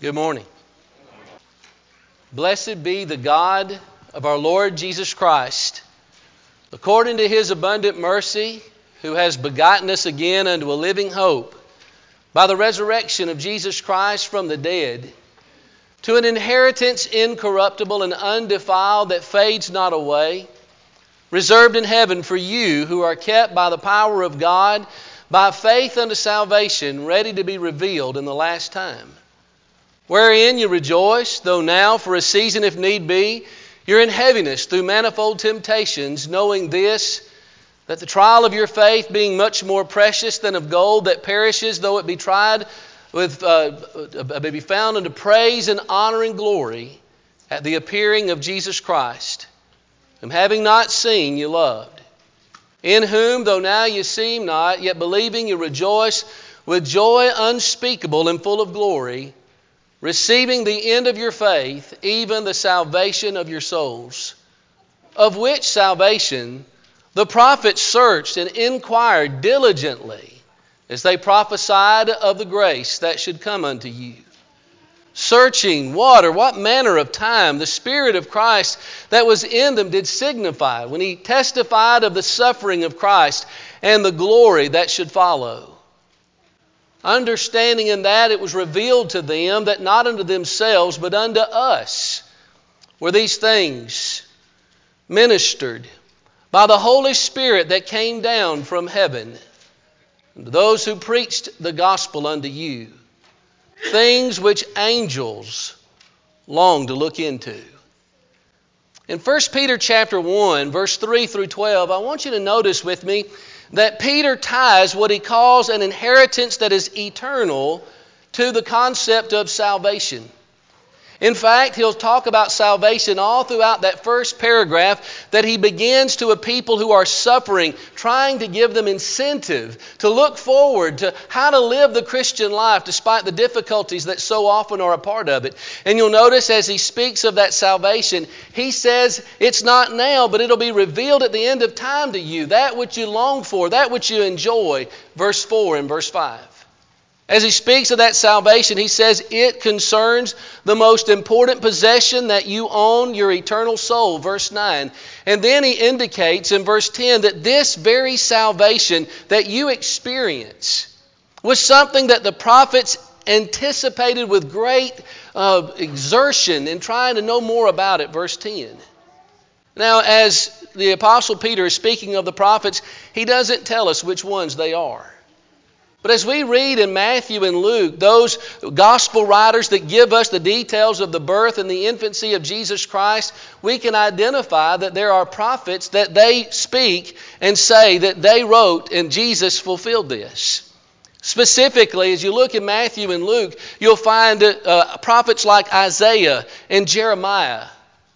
Good morning. Blessed be the God of our Lord Jesus Christ, according to his abundant mercy, who has begotten us again unto a living hope by the resurrection of Jesus Christ from the dead, to an inheritance incorruptible and undefiled that fades not away, reserved in heaven for you who are kept by the power of God by faith unto salvation, ready to be revealed in the last time wherein you rejoice, though now for a season, if need be, you're in heaviness through manifold temptations, knowing this, that the trial of your faith, being much more precious than of gold that perishes, though it be tried with, uh, uh, may be found unto praise and honor and glory at the appearing of Jesus Christ, whom having not seen you loved, in whom, though now you see him not, yet believing you rejoice with joy unspeakable and full of glory receiving the end of your faith, even the salvation of your souls, of which salvation the prophets searched and inquired diligently as they prophesied of the grace that should come unto you. Searching water, what manner of time the Spirit of Christ that was in them did signify when he testified of the suffering of Christ and the glory that should follow Understanding in that it was revealed to them that not unto themselves, but unto us were these things ministered by the Holy Spirit that came down from heaven, to those who preached the gospel unto you, things which angels long to look into. In 1 Peter chapter 1, verse 3 through 12, I want you to notice with me that Peter ties what he calls an inheritance that is eternal to the concept of salvation. In fact, he'll talk about salvation all throughout that first paragraph that he begins to a people who are suffering, trying to give them incentive to look forward to how to live the Christian life despite the difficulties that so often are a part of it. And you'll notice as he speaks of that salvation, he says it's not now, but it'll be revealed at the end of time to you, that which you long for, that which you enjoy. Verse 4 and verse 5. As he speaks of that salvation, he says it concerns the most important possession that you own, your eternal soul, verse 9. And then he indicates in verse 10 that this very salvation that you experience was something that the prophets anticipated with great uh, exertion in trying to know more about it, verse 10. Now, as the Apostle Peter is speaking of the prophets, he doesn't tell us which ones they are. But as we read in Matthew and Luke, those gospel writers that give us the details of the birth and the infancy of Jesus Christ, we can identify that there are prophets that they speak and say that they wrote and Jesus fulfilled this. Specifically, as you look in Matthew and Luke, you'll find uh, prophets like Isaiah and Jeremiah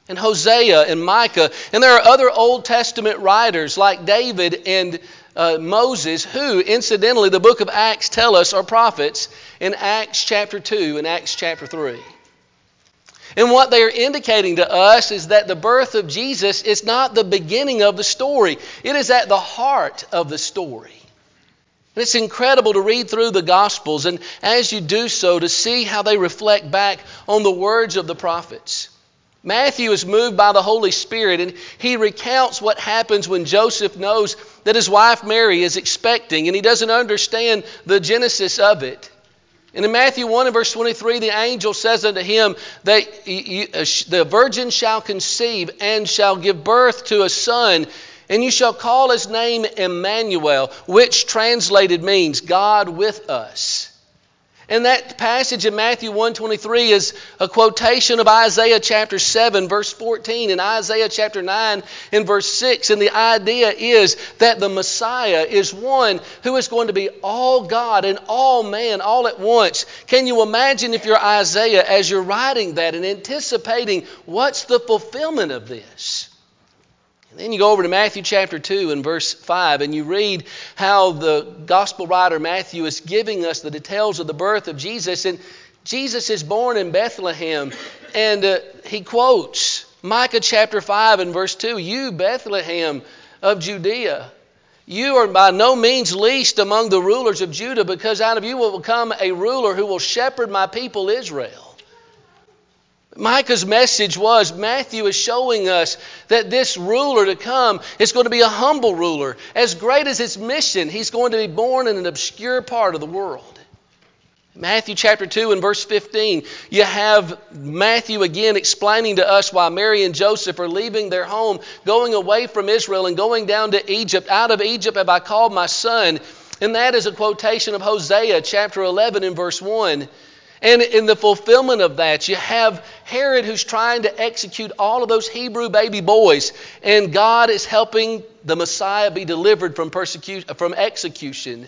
and Hosea and Micah. And there are other Old Testament writers like David and uh, Moses, who, incidentally, the book of Acts tell us are prophets in Acts chapter 2 and Acts chapter 3. And what they are indicating to us is that the birth of Jesus is not the beginning of the story, it is at the heart of the story. And it's incredible to read through the Gospels and as you do so to see how they reflect back on the words of the prophets. Matthew is moved by the Holy Spirit and he recounts what happens when Joseph knows that his wife Mary is expecting and he doesn't understand the genesis of it. And in Matthew 1 and verse 23, the angel says unto him that uh, the virgin shall conceive and shall give birth to a son, and you shall call his name Emmanuel, which translated means God with us. And that passage in Matthew 1:23 is a quotation of Isaiah chapter 7 verse 14 and Isaiah chapter 9 and verse 6 and the idea is that the Messiah is one who is going to be all God and all man all at once. Can you imagine if you're Isaiah as you're writing that and anticipating what's the fulfillment of this? And then you go over to Matthew chapter 2 and verse 5, and you read how the gospel writer Matthew is giving us the details of the birth of Jesus. And Jesus is born in Bethlehem, and uh, he quotes Micah chapter 5 and verse 2 You, Bethlehem of Judea, you are by no means least among the rulers of Judah, because out of you will come a ruler who will shepherd my people Israel. Micah's message was Matthew is showing us that this ruler to come is going to be a humble ruler. As great as his mission, he's going to be born in an obscure part of the world. Matthew chapter 2 and verse 15, you have Matthew again explaining to us why Mary and Joseph are leaving their home, going away from Israel and going down to Egypt. Out of Egypt have I called my son. And that is a quotation of Hosea chapter 11 and verse 1. And in the fulfillment of that, you have Herod who's trying to execute all of those Hebrew baby boys, and God is helping the Messiah be delivered from, persecution, from execution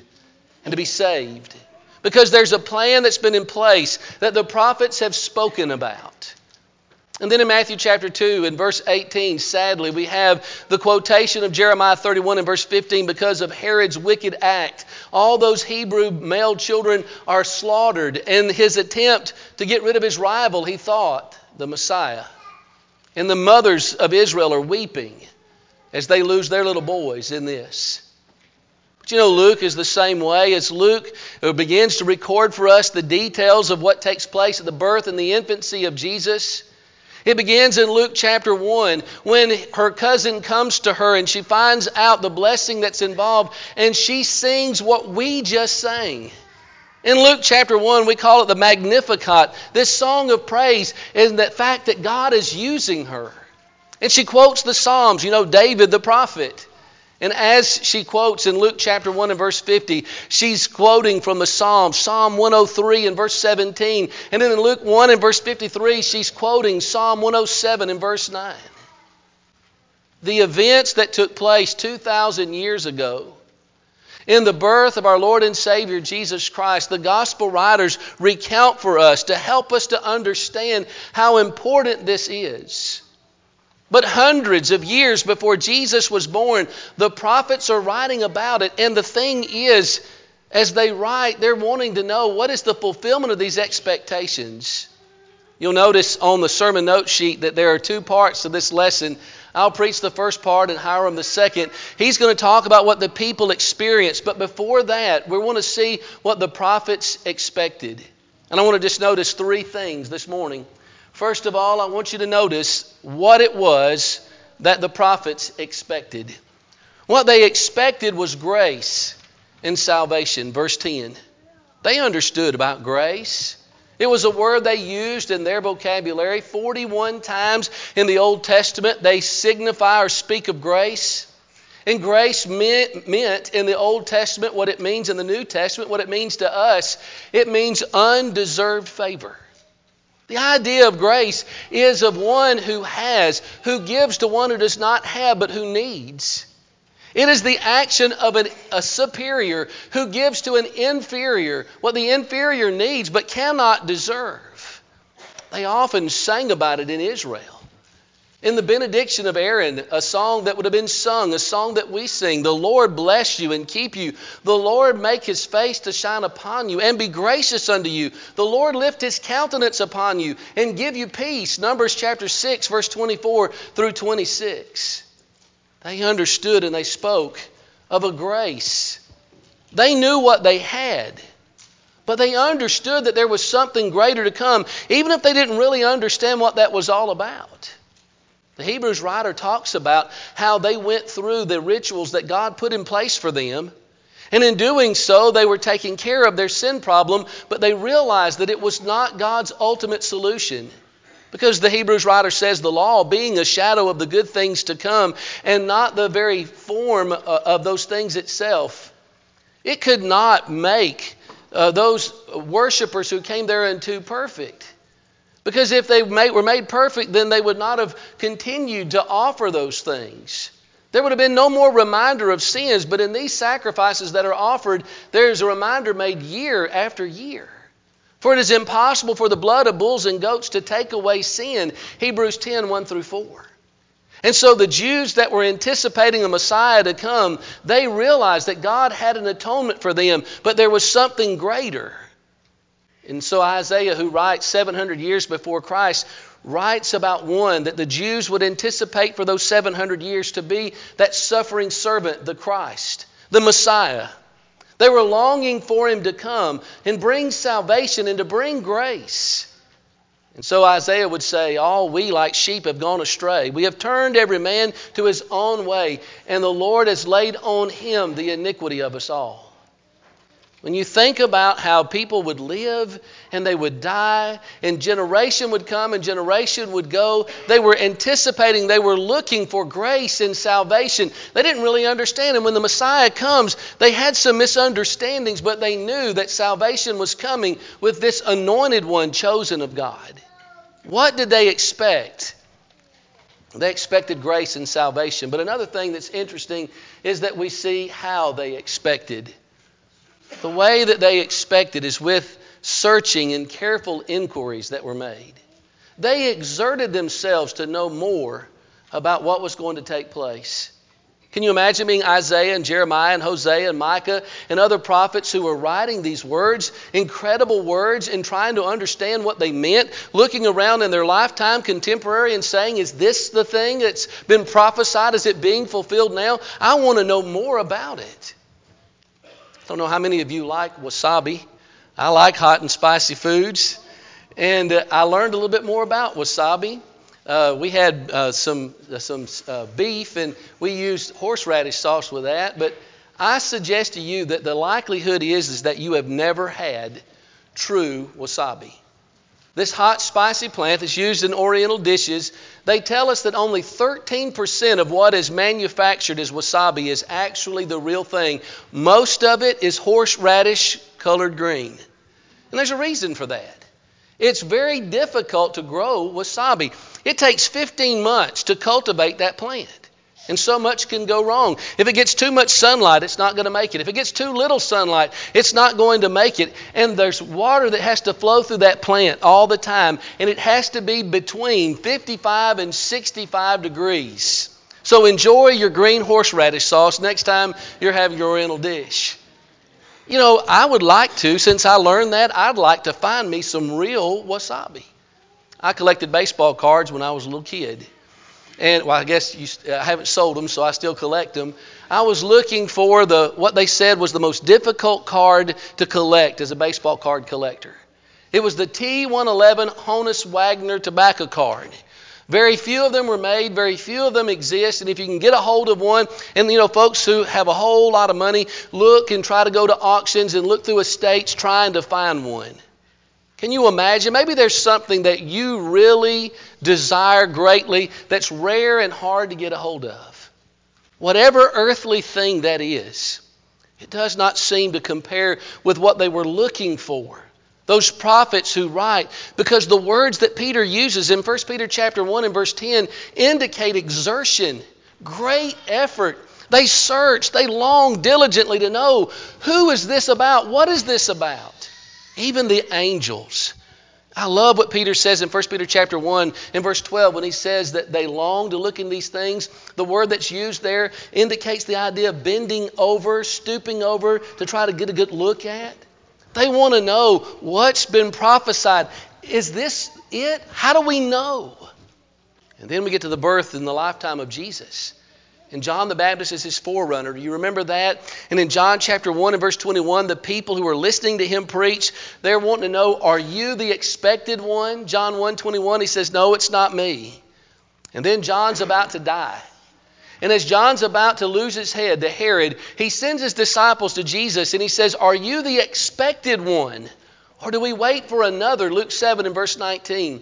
and to be saved. Because there's a plan that's been in place that the prophets have spoken about. And then in Matthew chapter 2 and verse 18, sadly, we have the quotation of Jeremiah 31 and verse 15 because of Herod's wicked act. All those Hebrew male children are slaughtered. In his attempt to get rid of his rival, he thought, the Messiah. And the mothers of Israel are weeping as they lose their little boys in this. But you know, Luke is the same way. As Luke who begins to record for us the details of what takes place at the birth and the infancy of Jesus, it begins in Luke chapter 1 when her cousin comes to her and she finds out the blessing that's involved and she sings what we just sang. In Luke chapter 1, we call it the Magnificat. This song of praise is the fact that God is using her. And she quotes the Psalms, you know, David the prophet. And as she quotes in Luke chapter 1 and verse 50, she's quoting from the Psalm, Psalm 103 and verse 17. And then in Luke 1 and verse 53, she's quoting Psalm 107 and verse 9. The events that took place 2,000 years ago in the birth of our Lord and Savior Jesus Christ, the gospel writers recount for us to help us to understand how important this is. But hundreds of years before Jesus was born, the prophets are writing about it. And the thing is, as they write, they're wanting to know what is the fulfillment of these expectations. You'll notice on the sermon note sheet that there are two parts to this lesson. I'll preach the first part and Hiram the second. He's going to talk about what the people experienced. But before that, we want to see what the prophets expected. And I want to just notice three things this morning. First of all, I want you to notice what it was that the prophets expected. What they expected was grace and salvation. Verse 10. They understood about grace. It was a word they used in their vocabulary. 41 times in the Old Testament, they signify or speak of grace. And grace meant, meant, in the Old Testament what it means in the New Testament, what it means to us. It means undeserved favor. The idea of grace is of one who has, who gives to one who does not have but who needs. It is the action of an, a superior who gives to an inferior what the inferior needs but cannot deserve. They often sang about it in Israel. In the benediction of Aaron, a song that would have been sung, a song that we sing, the Lord bless you and keep you. The Lord make his face to shine upon you and be gracious unto you. The Lord lift his countenance upon you and give you peace. Numbers chapter 6, verse 24 through 26. They understood and they spoke of a grace. They knew what they had. But they understood that there was something greater to come, even if they didn't really understand what that was all about. The Hebrews writer talks about how they went through the rituals that God put in place for them. And in doing so, they were taking care of their sin problem, but they realized that it was not God's ultimate solution. Because the Hebrews writer says the law being a shadow of the good things to come and not the very form uh, of those things itself, it could not make uh, those worshipers who came there into perfect. Because if they were made perfect, then they would not have continued to offer those things. There would have been no more reminder of sins, but in these sacrifices that are offered, there is a reminder made year after year. For it is impossible for the blood of bulls and goats to take away sin. Hebrews 10 1 through 4. And so the Jews that were anticipating a Messiah to come, they realized that God had an atonement for them, but there was something greater. And so Isaiah, who writes 700 years before Christ, writes about one that the Jews would anticipate for those 700 years to be that suffering servant, the Christ, the Messiah. They were longing for him to come and bring salvation and to bring grace. And so Isaiah would say, All we like sheep have gone astray. We have turned every man to his own way, and the Lord has laid on him the iniquity of us all. When you think about how people would live and they would die, and generation would come and generation would go, they were anticipating, they were looking for grace and salvation. They didn't really understand. And when the Messiah comes, they had some misunderstandings, but they knew that salvation was coming with this anointed one chosen of God. What did they expect? They expected grace and salvation. But another thing that's interesting is that we see how they expected. The way that they expected is with searching and careful inquiries that were made. They exerted themselves to know more about what was going to take place. Can you imagine being Isaiah and Jeremiah and Hosea and Micah and other prophets who were writing these words, incredible words, and trying to understand what they meant, looking around in their lifetime, contemporary, and saying, Is this the thing that's been prophesied? Is it being fulfilled now? I want to know more about it. I don't know how many of you like wasabi. I like hot and spicy foods. And uh, I learned a little bit more about wasabi uh, we had uh, some uh, some uh, beef and we used horseradish sauce with that. But I suggest to you that the likelihood is is that you have never had true wasabi. This hot, spicy plant that's used in Oriental dishes, they tell us that only 13% of what is manufactured as wasabi is actually the real thing. Most of it is horseradish colored green. And there's a reason for that. It's very difficult to grow wasabi. It takes 15 months to cultivate that plant. And so much can go wrong. If it gets too much sunlight, it's not going to make it. If it gets too little sunlight, it's not going to make it. And there's water that has to flow through that plant all the time. And it has to be between 55 and 65 degrees. So enjoy your green horseradish sauce next time you're having your oriental dish. You know, I would like to, since I learned that, I'd like to find me some real wasabi. I collected baseball cards when I was a little kid. And well, I guess you, I haven't sold them, so I still collect them. I was looking for the what they said was the most difficult card to collect as a baseball card collector. It was the T111 Honus Wagner tobacco card. Very few of them were made, very few of them exist, and if you can get a hold of one, and you know, folks who have a whole lot of money look and try to go to auctions and look through estates trying to find one. Can you imagine? Maybe there's something that you really desire greatly that's rare and hard to get a hold of. Whatever earthly thing that is, it does not seem to compare with what they were looking for. Those prophets who write, because the words that Peter uses in 1 Peter chapter 1 and verse 10 indicate exertion, great effort. They search, they long diligently to know who is this about? What is this about? Even the angels. I love what Peter says in 1 Peter chapter 1 and verse 12 when he says that they long to look in these things. The word that's used there indicates the idea of bending over, stooping over to try to get a good look at. They want to know what's been prophesied. Is this it? How do we know? And then we get to the birth and the lifetime of Jesus. And John the Baptist is his forerunner. Do you remember that? And in John chapter 1 and verse 21, the people who are listening to him preach, they're wanting to know, are you the expected one? John 1 21, he says, No, it's not me. And then John's about to die. And as John's about to lose his head to Herod, he sends his disciples to Jesus and he says, Are you the expected one? Or do we wait for another? Luke 7 and verse 19.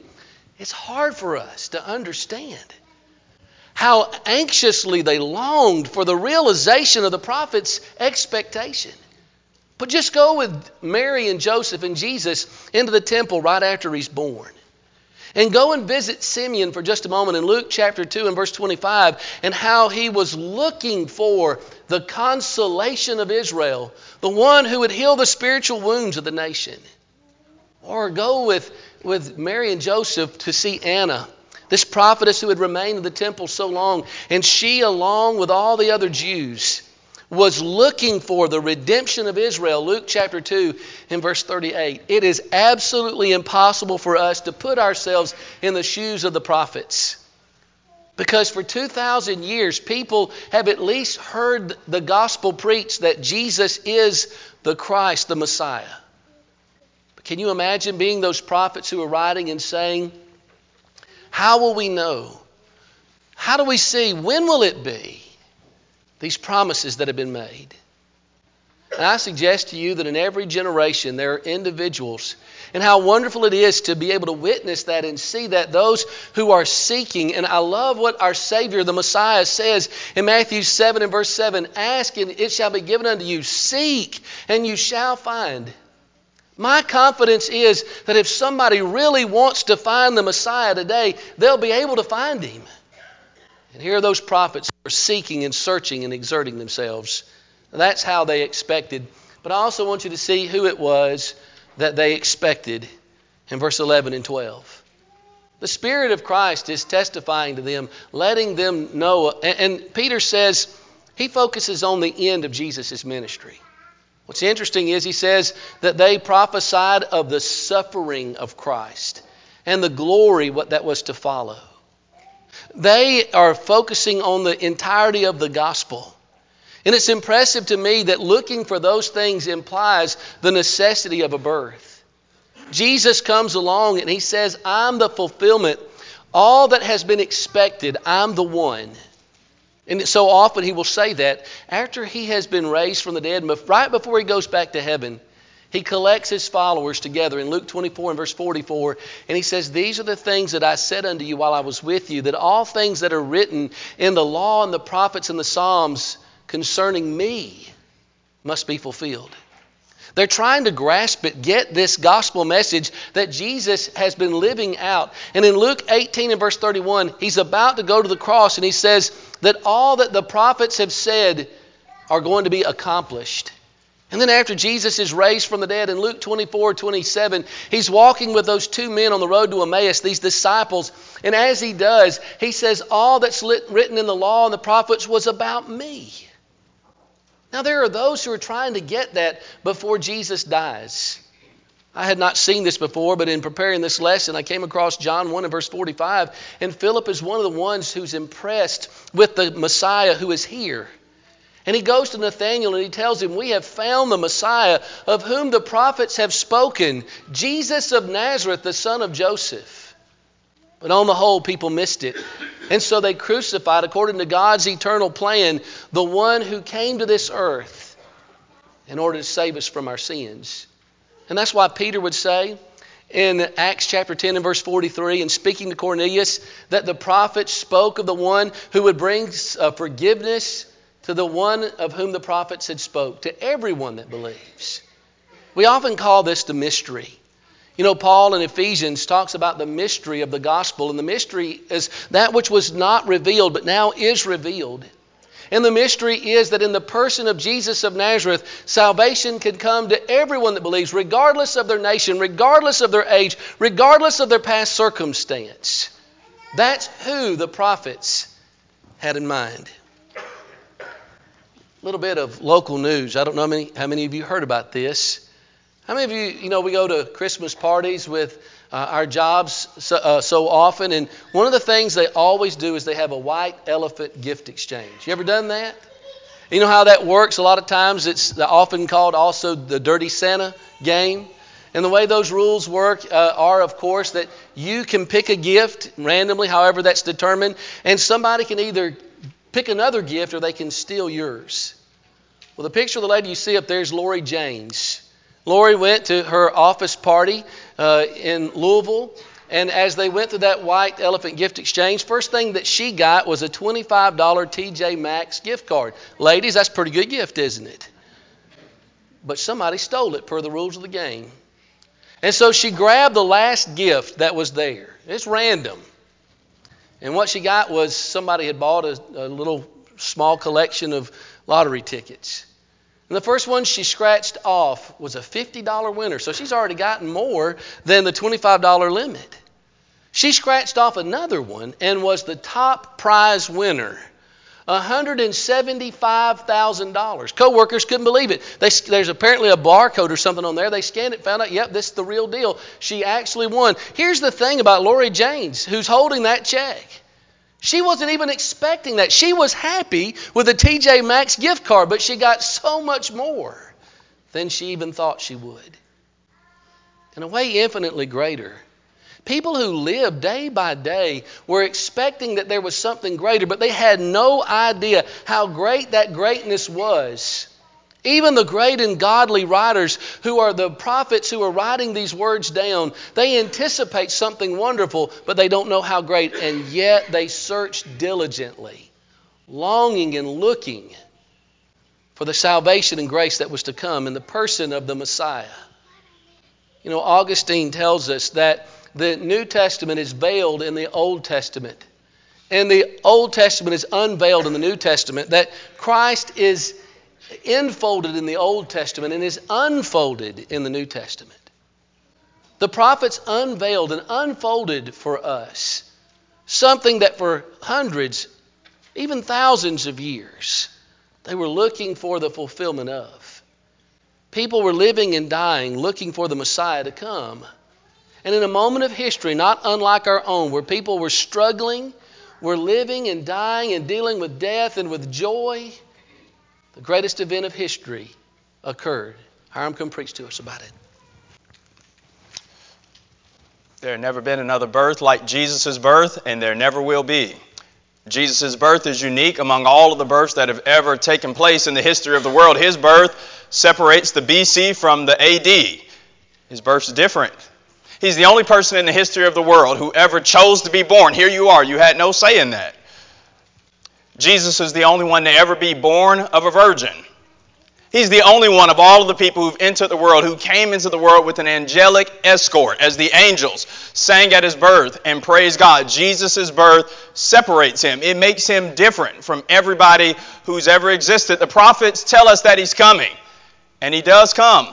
It's hard for us to understand how anxiously they longed for the realization of the prophet's expectation. But just go with Mary and Joseph and Jesus into the temple right after he's born. And go and visit Simeon for just a moment in Luke chapter 2 and verse 25 and how he was looking for the consolation of Israel, the one who would heal the spiritual wounds of the nation. Or go with, with Mary and Joseph to see Anna, this prophetess who had remained in the temple so long, and she, along with all the other Jews, was looking for the redemption of Israel. Luke chapter 2 and verse 38. It is absolutely impossible for us to put ourselves in the shoes of the prophets. Because for 2,000 years, people have at least heard the gospel preached that Jesus is the Christ, the Messiah. But can you imagine being those prophets who are writing and saying, How will we know? How do we see? When will it be? These promises that have been made. And I suggest to you that in every generation there are individuals, and how wonderful it is to be able to witness that and see that those who are seeking, and I love what our Savior, the Messiah, says in Matthew 7 and verse 7 Ask and it shall be given unto you, seek and you shall find. My confidence is that if somebody really wants to find the Messiah today, they'll be able to find him. And here are those prophets who are seeking and searching and exerting themselves that's how they expected. But I also want you to see who it was that they expected in verse 11 and 12. The Spirit of Christ is testifying to them, letting them know. And, Peter says he focuses on the end of Jesus' ministry. What's interesting is he says that they prophesied of the suffering of Christ and the glory what that was to follow. They are focusing on the entirety of the gospel. And it's impressive to me that looking for those things implies the necessity of a birth. Jesus comes along and he says, I'm the fulfillment. All that has been expected, I'm the one. And so often he will say that after he has been raised from the dead, right before he goes back to heaven, he collects his followers together in Luke 24 and verse 44, and he says, These are the things that I said unto you while I was with you, that all things that are written in the law and the prophets and the Psalms concerning me must be fulfilled. They're trying to grasp it, get this gospel message that Jesus has been living out. And in Luke 18 and verse 31, he's about to go to the cross and he says that all that the prophets have said are going to be accomplished. And then after Jesus is raised from the dead in Luke 24, 27, he's walking with those two men on the road to Emmaus, these disciples. And as he does, he says, All that's written in the law and the prophets was about me. Now, there are those who are trying to get that before Jesus dies. I had not seen this before, but in preparing this lesson, I came across John 1 and verse 45. And Philip is one of the ones who's impressed with the Messiah who is here. And he goes to Nathanael and he tells him, We have found the Messiah of whom the prophets have spoken, Jesus of Nazareth, the son of Joseph. But on the whole, people missed it. And so they crucified, according to God's eternal plan, the one who came to this earth in order to save us from our sins. And that's why Peter would say in Acts chapter 10 and verse 43, in speaking to Cornelius, that the prophets spoke of the one who would bring uh, forgiveness to the one of whom the prophets had spoke, to everyone that believes. We often call this the mystery. You know, Paul in Ephesians talks about the mystery of the gospel, and the mystery is that which was not revealed but now is revealed. And the mystery is that in the person of Jesus of Nazareth, salvation can come to everyone that believes, regardless of their nation, regardless of their age, regardless of their past circumstance. That's who the prophets had in mind. A little bit of local news. I don't know how many, how many of you heard about this. How many of you, you know, we go to Christmas parties with uh, our jobs so, uh, so, often, and one of the things they always do is they have a white elephant gift exchange. You ever done that? You know how that works? A lot of times it's often called also the Dirty Santa game. And the way those rules work uh, are, of course, that you can pick a gift randomly, however that's determined, and somebody can either pick another gift or they can steal yours. Well, the picture of the lady you see up there is Lori James. Lori went to her office party uh, in Louisville, and as they went through that white elephant gift exchange, first thing that she got was a $25 TJ Maxx gift card. Ladies, that's a pretty good gift, isn't it? But somebody stole it per the rules of the game. And so she grabbed the last gift that was there. It's random. And what she got was somebody had bought a, a little small collection of lottery tickets. And the first one she scratched off was a $50 winner. So she's already gotten more than the $25 limit. She scratched off another one and was the top prize winner. $175,000. Co-workers couldn't believe it. They, there's apparently a barcode or something on there. They scanned it, found out, yep, this is the real deal. She actually won. Here's the thing about Lori James, who's holding that check. She wasn't even expecting that. She was happy with a TJ Maxx gift card, but she got so much more than she even thought she would. in a way infinitely greater. People who lived day by day were expecting that there was something greater, but they had no idea how great that greatness was. Even the great and godly writers who are the prophets who are writing these words down, they anticipate something wonderful, but they don't know how great, and yet they search diligently, longing and looking for the salvation and grace that was to come in the person of the Messiah. You know, Augustine tells us that the New Testament is veiled in the Old Testament, and the Old Testament is unveiled in the New Testament, that Christ is enfolded in the Old Testament and is unfolded in the New Testament. The prophets unveiled and unfolded for us something that for hundreds, even thousands of years, they were looking for the fulfillment of. People were living and dying looking for the Messiah to come. And in a moment of history, not unlike our own, where people were struggling, were living and dying and dealing with death and with joy, the greatest event of history occurred. Hiram, come preach to us about it. There never been another birth like Jesus' birth, and there never will be. Jesus' birth is unique among all of the births that have ever taken place in the history of the world. His birth separates the BC from the AD. His birth is different. He's the only person in the history of the world who ever chose to be born. Here you are. You had no say in that. Jesus is the only one to ever be born of a virgin. He's the only one of all of the people who've entered the world who came into the world with an angelic escort, as the angels sang at his birth and praised God. Jesus' birth separates him, it makes him different from everybody who's ever existed. The prophets tell us that he's coming, and he does come.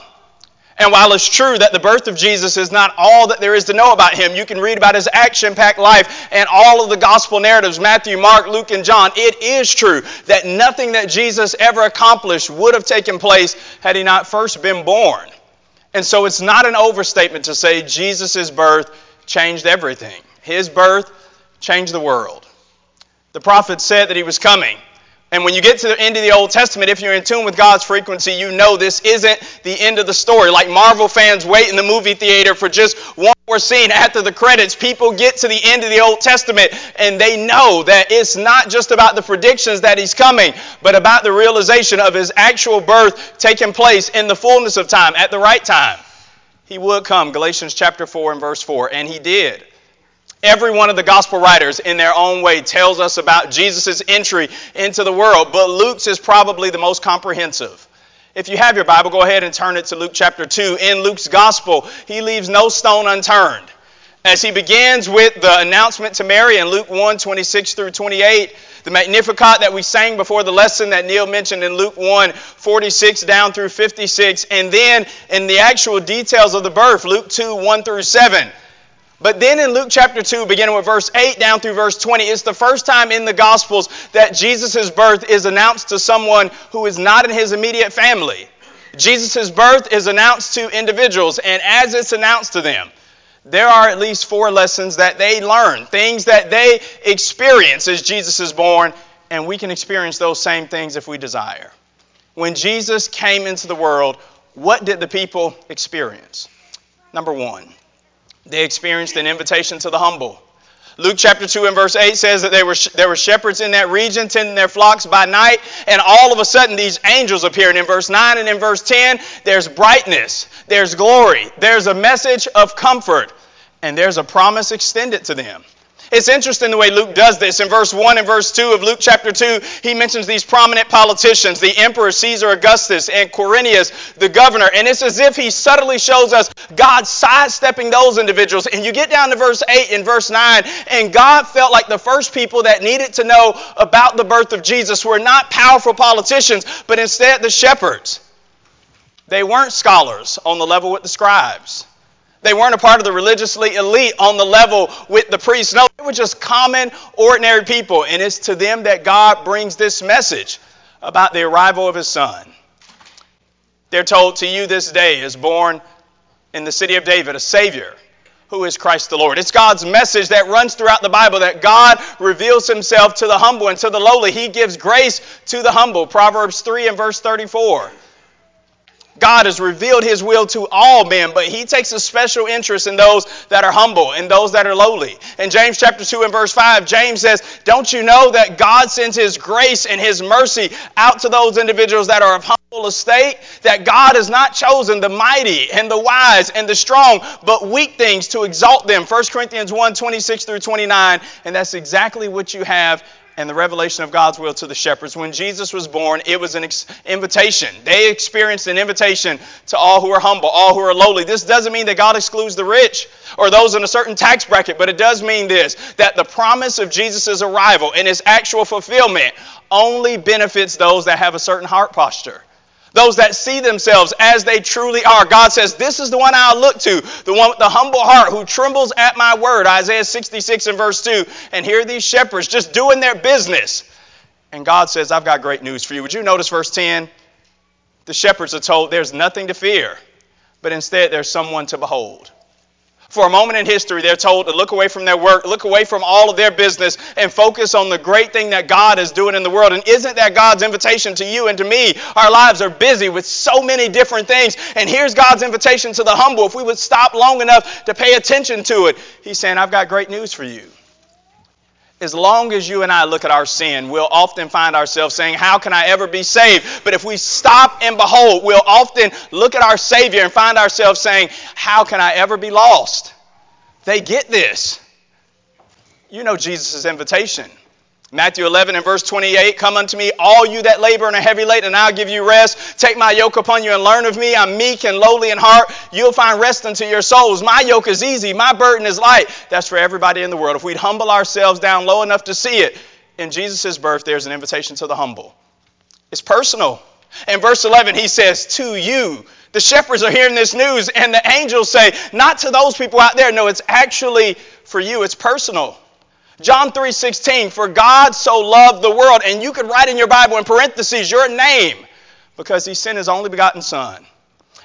And while it's true that the birth of Jesus is not all that there is to know about him, you can read about his action packed life and all of the gospel narratives Matthew, Mark, Luke, and John. It is true that nothing that Jesus ever accomplished would have taken place had he not first been born. And so it's not an overstatement to say Jesus' birth changed everything. His birth changed the world. The prophet said that he was coming. And when you get to the end of the Old Testament, if you're in tune with God's frequency, you know this isn't the end of the story. Like Marvel fans wait in the movie theater for just one more scene after the credits, people get to the end of the Old Testament and they know that it's not just about the predictions that he's coming, but about the realization of his actual birth taking place in the fullness of time, at the right time. He would come, Galatians chapter 4 and verse 4, and he did. Every one of the gospel writers, in their own way, tells us about Jesus' entry into the world, but Luke's is probably the most comprehensive. If you have your Bible, go ahead and turn it to Luke chapter 2. In Luke's gospel, he leaves no stone unturned. As he begins with the announcement to Mary in Luke 1 26 through 28, the Magnificat that we sang before the lesson that Neil mentioned in Luke 1 46 down through 56, and then in the actual details of the birth, Luke 2 1 through 7. But then in Luke chapter 2, beginning with verse 8 down through verse 20, it's the first time in the Gospels that Jesus' birth is announced to someone who is not in his immediate family. Jesus' birth is announced to individuals, and as it's announced to them, there are at least four lessons that they learn, things that they experience as Jesus is born, and we can experience those same things if we desire. When Jesus came into the world, what did the people experience? Number one, they experienced an invitation to the humble. Luke chapter 2 and verse 8 says that there were, there were shepherds in that region tending their flocks by night, and all of a sudden these angels appeared. In verse 9 and in verse 10, there's brightness, there's glory, there's a message of comfort, and there's a promise extended to them. It's interesting the way Luke does this. In verse 1 and verse 2 of Luke chapter 2, he mentions these prominent politicians, the emperor Caesar Augustus and Quirinius, the governor. And it's as if he subtly shows us God sidestepping those individuals. And you get down to verse 8 and verse 9, and God felt like the first people that needed to know about the birth of Jesus were not powerful politicians, but instead the shepherds. They weren't scholars on the level with the scribes. They weren't a part of the religiously elite on the level with the priests. No, they were just common, ordinary people. And it's to them that God brings this message about the arrival of his son. They're told to you this day is born in the city of David a Savior who is Christ the Lord. It's God's message that runs throughout the Bible that God reveals himself to the humble and to the lowly. He gives grace to the humble. Proverbs 3 and verse 34. God has revealed his will to all men, but he takes a special interest in those that are humble and those that are lowly. In James chapter 2 and verse 5, James says, Don't you know that God sends his grace and his mercy out to those individuals that are of humble estate? That God has not chosen the mighty and the wise and the strong, but weak things to exalt them. 1 Corinthians 1 26 through 29. And that's exactly what you have and the revelation of God's will to the shepherds. When Jesus was born, it was an ex- invitation. They experienced an invitation to all who are humble, all who are lowly. This doesn't mean that God excludes the rich or those in a certain tax bracket, but it does mean this that the promise of Jesus' arrival and his actual fulfillment only benefits those that have a certain heart posture. Those that see themselves as they truly are. God says, This is the one I'll look to, the one with the humble heart who trembles at my word. Isaiah 66 and verse 2. And here are these shepherds just doing their business. And God says, I've got great news for you. Would you notice verse 10? The shepherds are told there's nothing to fear, but instead there's someone to behold. For a moment in history, they're told to look away from their work, look away from all of their business, and focus on the great thing that God is doing in the world. And isn't that God's invitation to you and to me? Our lives are busy with so many different things. And here's God's invitation to the humble. If we would stop long enough to pay attention to it, He's saying, I've got great news for you. As long as you and I look at our sin, we'll often find ourselves saying, How can I ever be saved? But if we stop and behold, we'll often look at our Savior and find ourselves saying, How can I ever be lost? They get this. You know Jesus' invitation. Matthew 11 and verse 28 Come unto me, all you that labor and are heavy laden, and I'll give you rest. Take my yoke upon you and learn of me. I'm meek and lowly in heart. You'll find rest unto your souls. My yoke is easy, my burden is light. That's for everybody in the world. If we'd humble ourselves down low enough to see it, in Jesus' birth, there's an invitation to the humble. It's personal. In verse 11, he says, To you. The shepherds are hearing this news, and the angels say, Not to those people out there. No, it's actually for you. It's personal. John 3:16 for God so loved the world and you could write in your Bible in parentheses your name because he sent his only begotten son.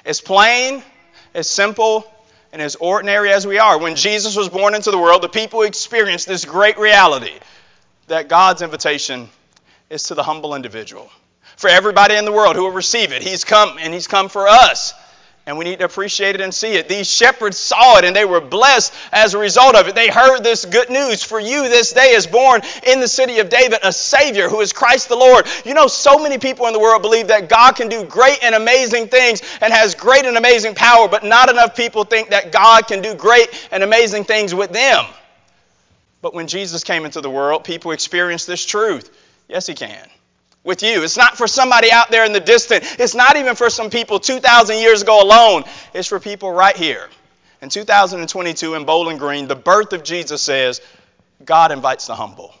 As plain, as simple, and as ordinary as we are. When Jesus was born into the world, the people experienced this great reality that God's invitation is to the humble individual. For everybody in the world who will receive it, he's come and he's come for us and we need to appreciate it and see it. These shepherds saw it and they were blessed as a result of it. They heard this good news. For you, this day is born in the city of David a Savior who is Christ the Lord. You know, so many people in the world believe that God can do great and amazing things and has great and amazing power, but not enough people think that God can do great and amazing things with them. But when Jesus came into the world, people experienced this truth. Yes, He can with you. It's not for somebody out there in the distant. It's not even for some people 2,000 years ago alone. It's for people right here. In 2022 in Bowling Green, the birth of Jesus says, God invites the humble.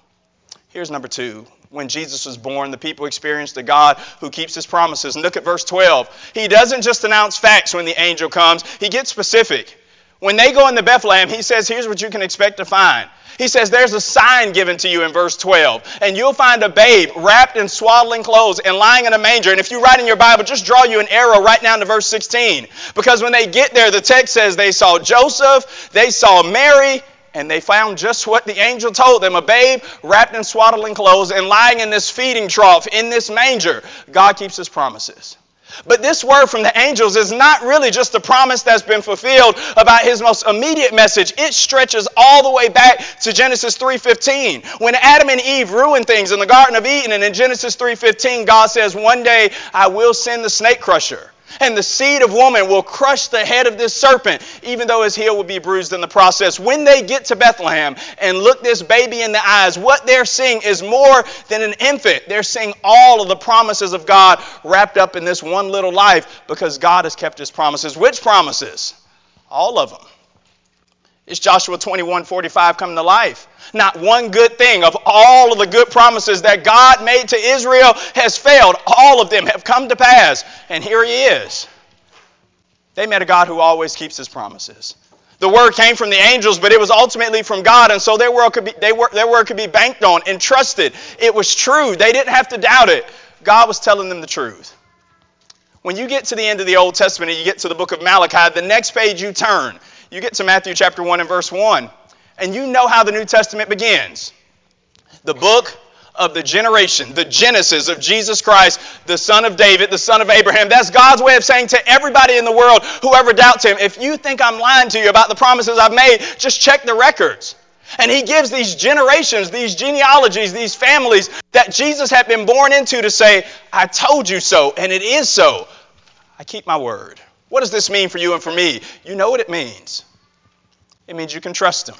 Here's number two. When Jesus was born, the people experienced a God who keeps his promises. And look at verse 12. He doesn't just announce facts when the angel comes, he gets specific. When they go into Bethlehem, he says, Here's what you can expect to find. He says, There's a sign given to you in verse 12, and you'll find a babe wrapped in swaddling clothes and lying in a manger. And if you write in your Bible, just draw you an arrow right down to verse 16. Because when they get there, the text says they saw Joseph, they saw Mary, and they found just what the angel told them a babe wrapped in swaddling clothes and lying in this feeding trough in this manger. God keeps his promises. But this word from the angels is not really just a promise that's been fulfilled about his most immediate message. It stretches all the way back to Genesis 3:15. When Adam and Eve ruined things in the garden of Eden and in Genesis 3:15 God says, "One day I will send the snake crusher." And the seed of woman will crush the head of this serpent, even though his heel will be bruised in the process. When they get to Bethlehem and look this baby in the eyes, what they're seeing is more than an infant. They're seeing all of the promises of God wrapped up in this one little life because God has kept his promises. Which promises? All of them. It's Joshua 21 45 coming to life. Not one good thing of all of the good promises that God made to Israel has failed. All of them have come to pass. And here he is. They met a God who always keeps his promises. The word came from the angels, but it was ultimately from God, and so their word could be, were, their word could be banked on and trusted. It was true. They didn't have to doubt it. God was telling them the truth. When you get to the end of the Old Testament and you get to the book of Malachi, the next page you turn, you get to Matthew chapter 1 and verse 1, and you know how the New Testament begins. The book of the generation, the genesis of Jesus Christ, the son of David, the son of Abraham. That's God's way of saying to everybody in the world, whoever doubts him, if you think I'm lying to you about the promises I've made, just check the records. And he gives these generations, these genealogies, these families that Jesus had been born into to say, I told you so, and it is so. I keep my word. What does this mean for you and for me? You know what it means. It means you can trust him.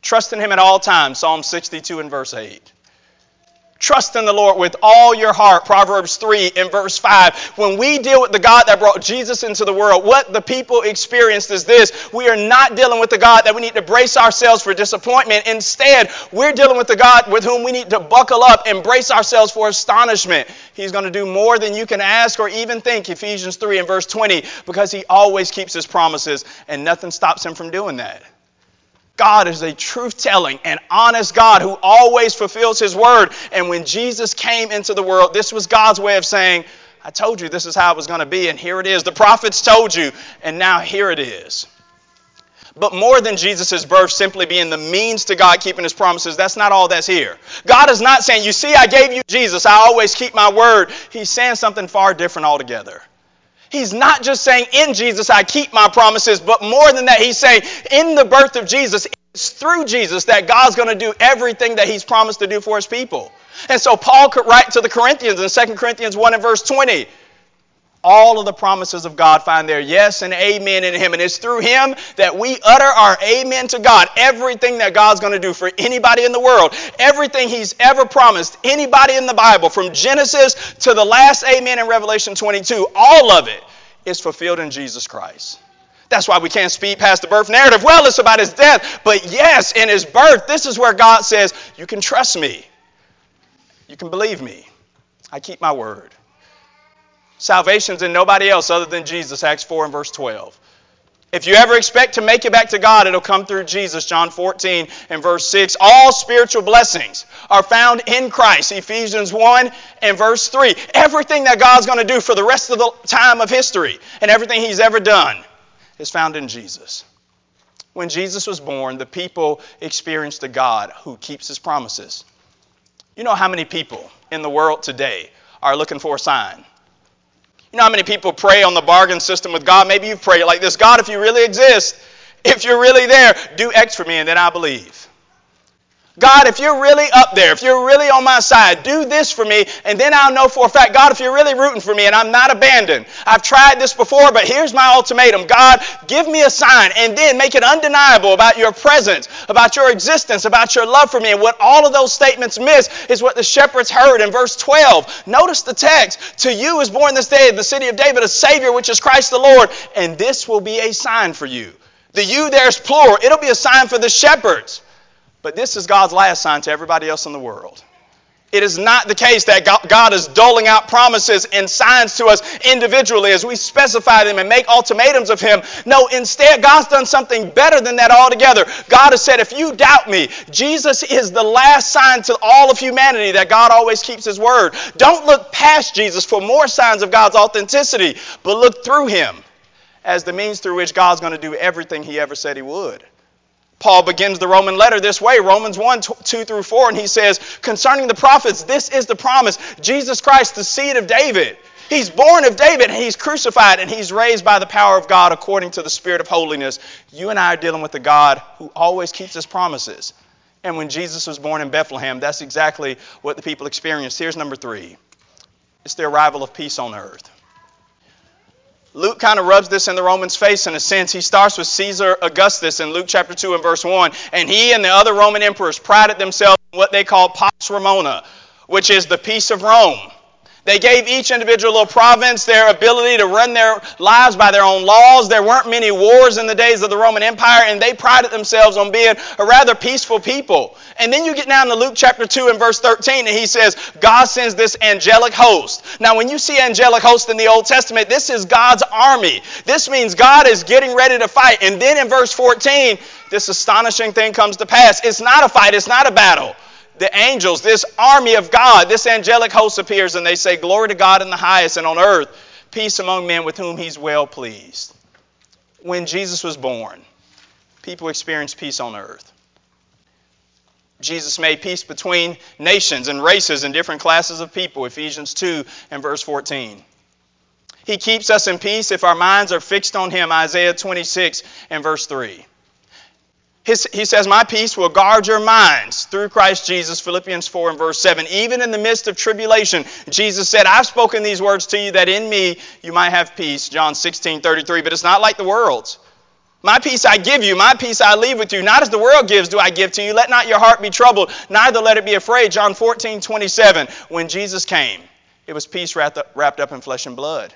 Trust in him at all times, Psalm 62 and verse 8. Trust in the Lord with all your heart, Proverbs 3 and verse 5. When we deal with the God that brought Jesus into the world, what the people experienced is this. We are not dealing with the God that we need to brace ourselves for disappointment. Instead, we're dealing with the God with whom we need to buckle up and brace ourselves for astonishment. He's going to do more than you can ask or even think, Ephesians 3 and verse 20, because he always keeps his promises and nothing stops him from doing that. God is a truth telling and honest God who always fulfills his word. And when Jesus came into the world, this was God's way of saying, I told you this is how it was going to be, and here it is. The prophets told you, and now here it is. But more than Jesus' birth simply being the means to God keeping his promises, that's not all that's here. God is not saying, You see, I gave you Jesus, I always keep my word. He's saying something far different altogether. He's not just saying, in Jesus I keep my promises, but more than that, he's saying, in the birth of Jesus, it's through Jesus that God's going to do everything that he's promised to do for his people. And so Paul could write to the Corinthians in 2 Corinthians 1 and verse 20, all of the promises of God find their yes and amen in Him. And it's through Him that we utter our amen to God. Everything that God's going to do for anybody in the world, everything He's ever promised, anybody in the Bible, from Genesis to the last amen in Revelation 22, all of it is fulfilled in Jesus Christ. That's why we can't speed past the birth narrative. Well, it's about his death. But yes, in his birth, this is where God says, You can trust me. You can believe me. I keep my word. Salvation's in nobody else other than Jesus, Acts 4 and verse 12. If you ever expect to make it back to God, it'll come through Jesus, John 14 and verse 6. All spiritual blessings are found in Christ, Ephesians 1 and verse 3. Everything that God's going to do for the rest of the time of history and everything He's ever done is found in Jesus. When Jesus was born, the people experienced a God who keeps His promises. You know how many people in the world today are looking for a sign? You know how many people pray on the bargain system with God? Maybe you pray like this God, if you really exist, if you're really there, do X for me and then I believe. God, if you're really up there, if you're really on my side, do this for me, and then I'll know for a fact, God, if you're really rooting for me and I'm not abandoned, I've tried this before, but here's my ultimatum. God, give me a sign, and then make it undeniable about your presence, about your existence, about your love for me. And what all of those statements miss is what the shepherds heard in verse 12. Notice the text To you is born this day in the city of David a Savior, which is Christ the Lord, and this will be a sign for you. The you there's plural, it'll be a sign for the shepherds. But this is God's last sign to everybody else in the world. It is not the case that God is doling out promises and signs to us individually as we specify them and make ultimatums of Him. No, instead, God's done something better than that altogether. God has said, if you doubt me, Jesus is the last sign to all of humanity that God always keeps His word. Don't look past Jesus for more signs of God's authenticity, but look through Him as the means through which God's going to do everything He ever said He would. Paul begins the Roman letter this way, Romans 1, 2 through 4, and he says, Concerning the prophets, this is the promise Jesus Christ, the seed of David. He's born of David, and he's crucified, and he's raised by the power of God according to the Spirit of holiness. You and I are dealing with a God who always keeps his promises. And when Jesus was born in Bethlehem, that's exactly what the people experienced. Here's number three it's the arrival of peace on earth. Luke kind of rubs this in the Romans' face in a sense. He starts with Caesar Augustus in Luke chapter 2 and verse 1. And he and the other Roman emperors prided themselves on what they called Pax Romana, which is the peace of Rome. They gave each individual province their ability to run their lives by their own laws. There weren't many wars in the days of the Roman Empire, and they prided themselves on being a rather peaceful people. And then you get down to Luke chapter 2 and verse 13, and he says, God sends this angelic host. Now, when you see angelic host in the Old Testament, this is God's army. This means God is getting ready to fight. And then in verse 14, this astonishing thing comes to pass. It's not a fight, it's not a battle the angels, this army of God, this angelic host appears and they say, Glory to God in the highest and on earth, peace among men with whom he's well pleased. When Jesus was born, people experienced peace on earth. Jesus made peace between nations and races and different classes of people, Ephesians 2 and verse 14. He keeps us in peace if our minds are fixed on Him, Isaiah 26 and verse 3. His, he says, My peace will guard your minds through Christ Jesus, Philippians 4 and verse 7. Even in the midst of tribulation, Jesus said, I've spoken these words to you that in me you might have peace, John 16 33. But it's not like the world's. My peace I give you, my peace I leave with you. Not as the world gives do I give to you. Let not your heart be troubled, neither let it be afraid. John 14 27. When Jesus came, it was peace wrapped up, wrapped up in flesh and blood.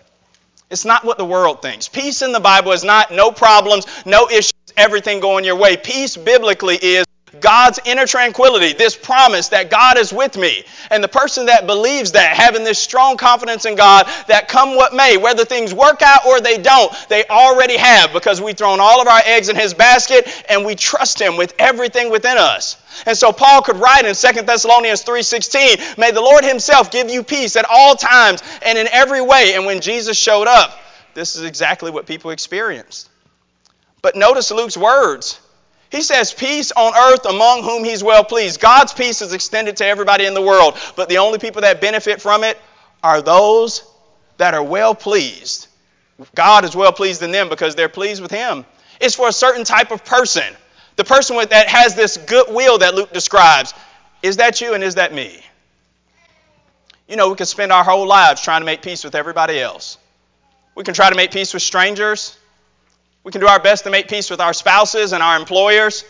It's not what the world thinks. Peace in the Bible is not no problems, no issues, everything going your way. Peace biblically is God's inner tranquility, this promise that God is with me. And the person that believes that, having this strong confidence in God, that come what may, whether things work out or they don't, they already have because we've thrown all of our eggs in His basket and we trust Him with everything within us. And so Paul could write in 2 Thessalonians 3:16, "May the Lord himself give you peace at all times and in every way." And when Jesus showed up, this is exactly what people experienced. But notice Luke's words. He says, Peace on earth among whom he's well pleased. God's peace is extended to everybody in the world, but the only people that benefit from it are those that are well pleased. God is well pleased in them because they're pleased with him. It's for a certain type of person. The person with, that has this goodwill that Luke describes. Is that you and is that me? You know, we could spend our whole lives trying to make peace with everybody else. We can try to make peace with strangers. We can do our best to make peace with our spouses and our employers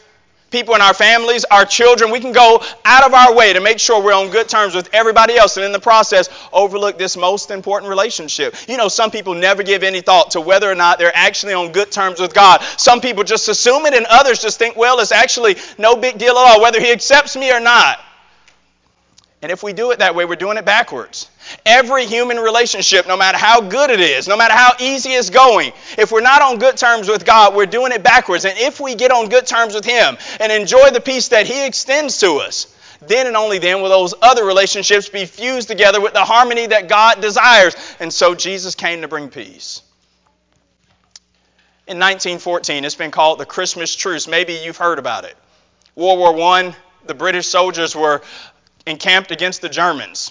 people in our families, our children. We can go out of our way to make sure we're on good terms with everybody else and in the process overlook this most important relationship. You know, some people never give any thought to whether or not they're actually on good terms with God. Some people just assume it and others just think, well, it's actually no big deal at all whether he accepts me or not. And if we do it that way, we're doing it backwards. Every human relationship, no matter how good it is, no matter how easy it's going, if we're not on good terms with God, we're doing it backwards. And if we get on good terms with Him and enjoy the peace that He extends to us, then and only then will those other relationships be fused together with the harmony that God desires. And so Jesus came to bring peace. In 1914, it's been called the Christmas Truce. Maybe you've heard about it. World War I, the British soldiers were encamped against the Germans.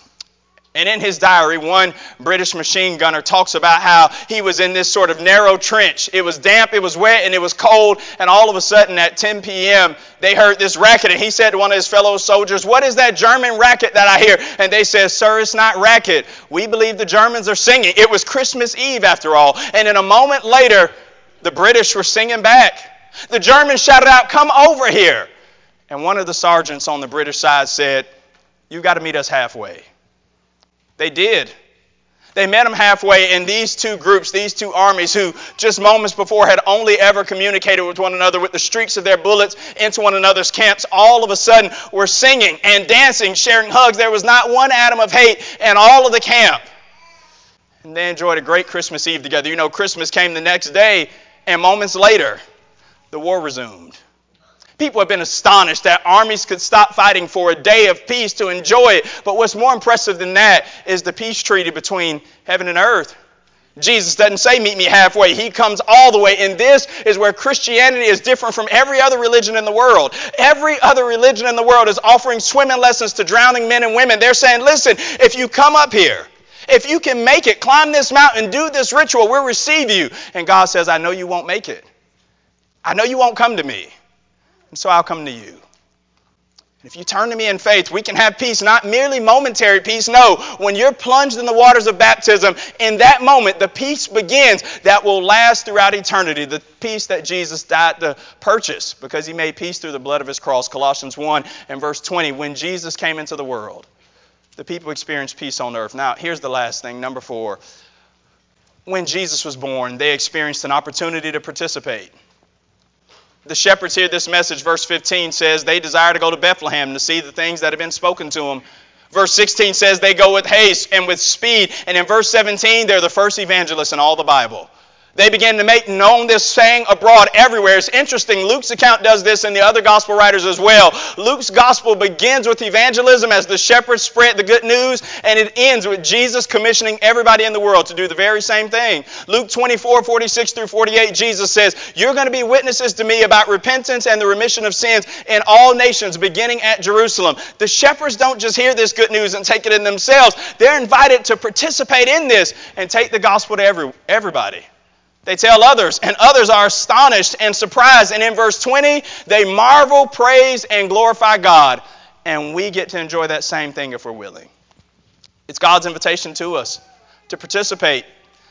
And in his diary, one British machine gunner talks about how he was in this sort of narrow trench. It was damp, it was wet, and it was cold. And all of a sudden, at 10 p.m., they heard this racket. And he said to one of his fellow soldiers, What is that German racket that I hear? And they said, Sir, it's not racket. We believe the Germans are singing. It was Christmas Eve, after all. And in a moment later, the British were singing back. The Germans shouted out, Come over here. And one of the sergeants on the British side said, You've got to meet us halfway. They did. They met them halfway, and these two groups, these two armies, who just moments before had only ever communicated with one another with the streaks of their bullets into one another's camps, all of a sudden were singing and dancing, sharing hugs. There was not one atom of hate in all of the camp. And they enjoyed a great Christmas Eve together. You know, Christmas came the next day, and moments later, the war resumed. People have been astonished that armies could stop fighting for a day of peace to enjoy it. But what's more impressive than that is the peace treaty between heaven and earth. Jesus doesn't say, Meet me halfway. He comes all the way. And this is where Christianity is different from every other religion in the world. Every other religion in the world is offering swimming lessons to drowning men and women. They're saying, Listen, if you come up here, if you can make it, climb this mountain, do this ritual, we'll receive you. And God says, I know you won't make it. I know you won't come to me and so I'll come to you. If you turn to me in faith, we can have peace, not merely momentary peace. No, when you're plunged in the waters of baptism, in that moment, the peace begins that will last throughout eternity. The peace that Jesus died to purchase because he made peace through the blood of his cross. Colossians 1 and verse 20. When Jesus came into the world, the people experienced peace on earth. Now, here's the last thing, number four. When Jesus was born, they experienced an opportunity to participate the shepherds hear this message. Verse 15 says they desire to go to Bethlehem to see the things that have been spoken to them. Verse 16 says they go with haste and with speed. And in verse 17, they're the first evangelists in all the Bible. They began to make known this saying abroad everywhere. It's interesting. Luke's account does this and the other gospel writers as well. Luke's gospel begins with evangelism as the shepherds spread the good news, and it ends with Jesus commissioning everybody in the world to do the very same thing. Luke 24, 46 through 48, Jesus says, You're going to be witnesses to me about repentance and the remission of sins in all nations, beginning at Jerusalem. The shepherds don't just hear this good news and take it in themselves, they're invited to participate in this and take the gospel to every, everybody. They tell others, and others are astonished and surprised. And in verse 20, they marvel, praise, and glorify God. And we get to enjoy that same thing if we're willing. It's God's invitation to us to participate,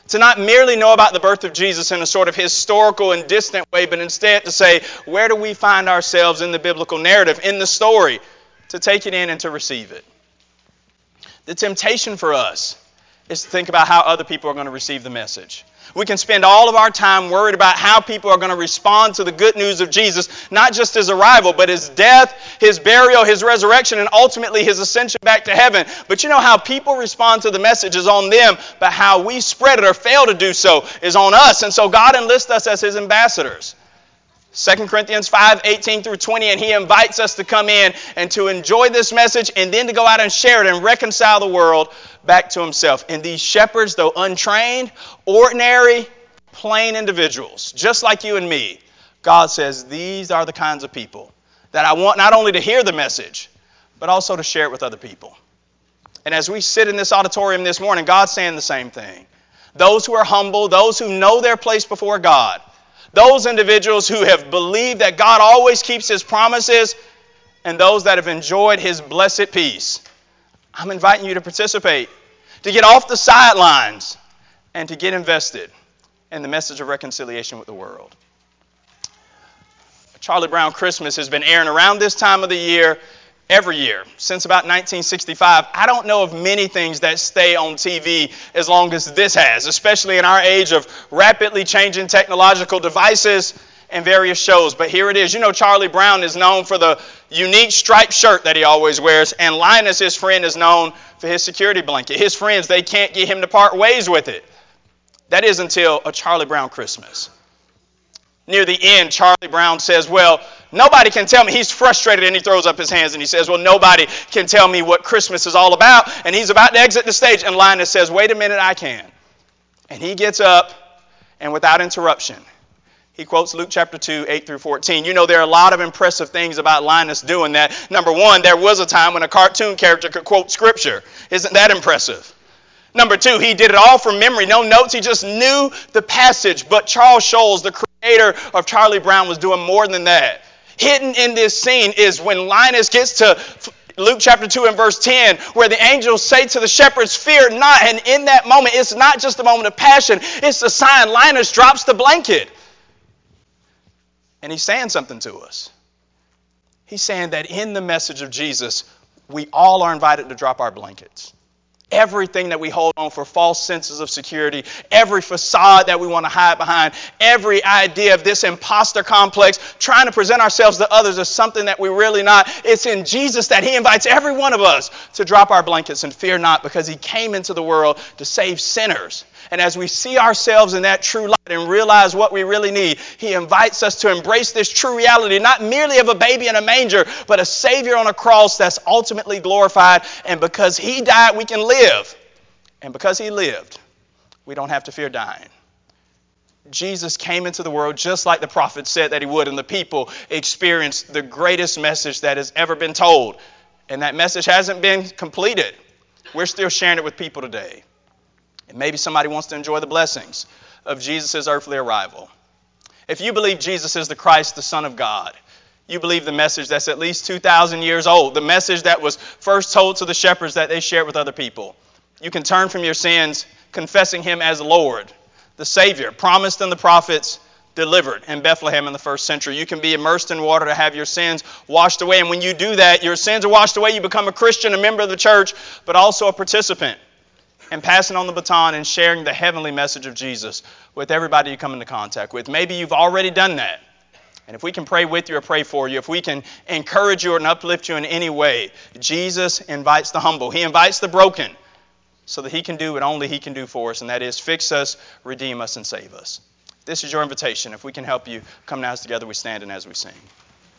to not merely know about the birth of Jesus in a sort of historical and distant way, but instead to say, where do we find ourselves in the biblical narrative, in the story, to take it in and to receive it. The temptation for us is to think about how other people are going to receive the message. We can spend all of our time worried about how people are going to respond to the good news of Jesus, not just his arrival, but his death, his burial, his resurrection, and ultimately his ascension back to heaven. But you know how people respond to the message is on them, but how we spread it or fail to do so is on us. And so God enlists us as his ambassadors. 2 Corinthians 5 18 through 20, and he invites us to come in and to enjoy this message and then to go out and share it and reconcile the world back to himself. And these shepherds, though untrained, ordinary, plain individuals, just like you and me, God says, These are the kinds of people that I want not only to hear the message, but also to share it with other people. And as we sit in this auditorium this morning, God's saying the same thing. Those who are humble, those who know their place before God, those individuals who have believed that God always keeps his promises, and those that have enjoyed his blessed peace. I'm inviting you to participate, to get off the sidelines, and to get invested in the message of reconciliation with the world. Charlie Brown Christmas has been airing around this time of the year every year since about 1965. I don't know of many things that stay on TV as long as this has, especially in our age of rapidly changing technological devices and various shows. But here it is. You know, Charlie Brown is known for the unique striped shirt that he always wears, and Linus, his friend, is known for his security blanket. His friends, they can't get him to part ways with it. That is until a Charlie Brown Christmas. Near the end, Charlie Brown says, Well, nobody can tell me. He's frustrated and he throws up his hands and he says, Well, nobody can tell me what Christmas is all about. And he's about to exit the stage. And Linus says, Wait a minute, I can. And he gets up and without interruption, he quotes Luke chapter 2, 8 through 14. You know, there are a lot of impressive things about Linus doing that. Number one, there was a time when a cartoon character could quote scripture. Isn't that impressive? Number two, he did it all from memory. No notes, he just knew the passage. But Charles Schulz, the creator of Charlie Brown was doing more than that. Hidden in this scene is when Linus gets to Luke chapter 2 and verse 10, where the angels say to the shepherds, Fear not. And in that moment, it's not just a moment of passion, it's the sign. Linus drops the blanket. And he's saying something to us. He's saying that in the message of Jesus, we all are invited to drop our blankets everything that we hold on for false senses of security, every facade that we want to hide behind, every idea of this imposter complex, trying to present ourselves to others as something that we're really not. It's in Jesus that He invites every one of us to drop our blankets and fear not because He came into the world to save sinners. And as we see ourselves in that true light and realize what we really need, He invites us to embrace this true reality, not merely of a baby in a manger, but a Savior on a cross that's ultimately glorified. And because He died, we can live. And because He lived, we don't have to fear dying. Jesus came into the world just like the prophet said that he would, and the people experienced the greatest message that has ever been told. And that message hasn't been completed. We're still sharing it with people today. And maybe somebody wants to enjoy the blessings of Jesus' earthly arrival. If you believe Jesus is the Christ, the Son of God, you believe the message that's at least 2,000 years old, the message that was first told to the shepherds that they shared with other people. You can turn from your sins, confessing Him as Lord, the Savior, promised in the prophets, delivered in Bethlehem in the first century. You can be immersed in water to have your sins washed away. And when you do that, your sins are washed away. You become a Christian, a member of the church, but also a participant and passing on the baton and sharing the heavenly message of Jesus with everybody you come into contact with. Maybe you've already done that. And if we can pray with you or pray for you, if we can encourage you and uplift you in any way, Jesus invites the humble. He invites the broken so that He can do what only He can do for us, and that is fix us, redeem us, and save us. This is your invitation. If we can help you, come now as together we stand and as we sing.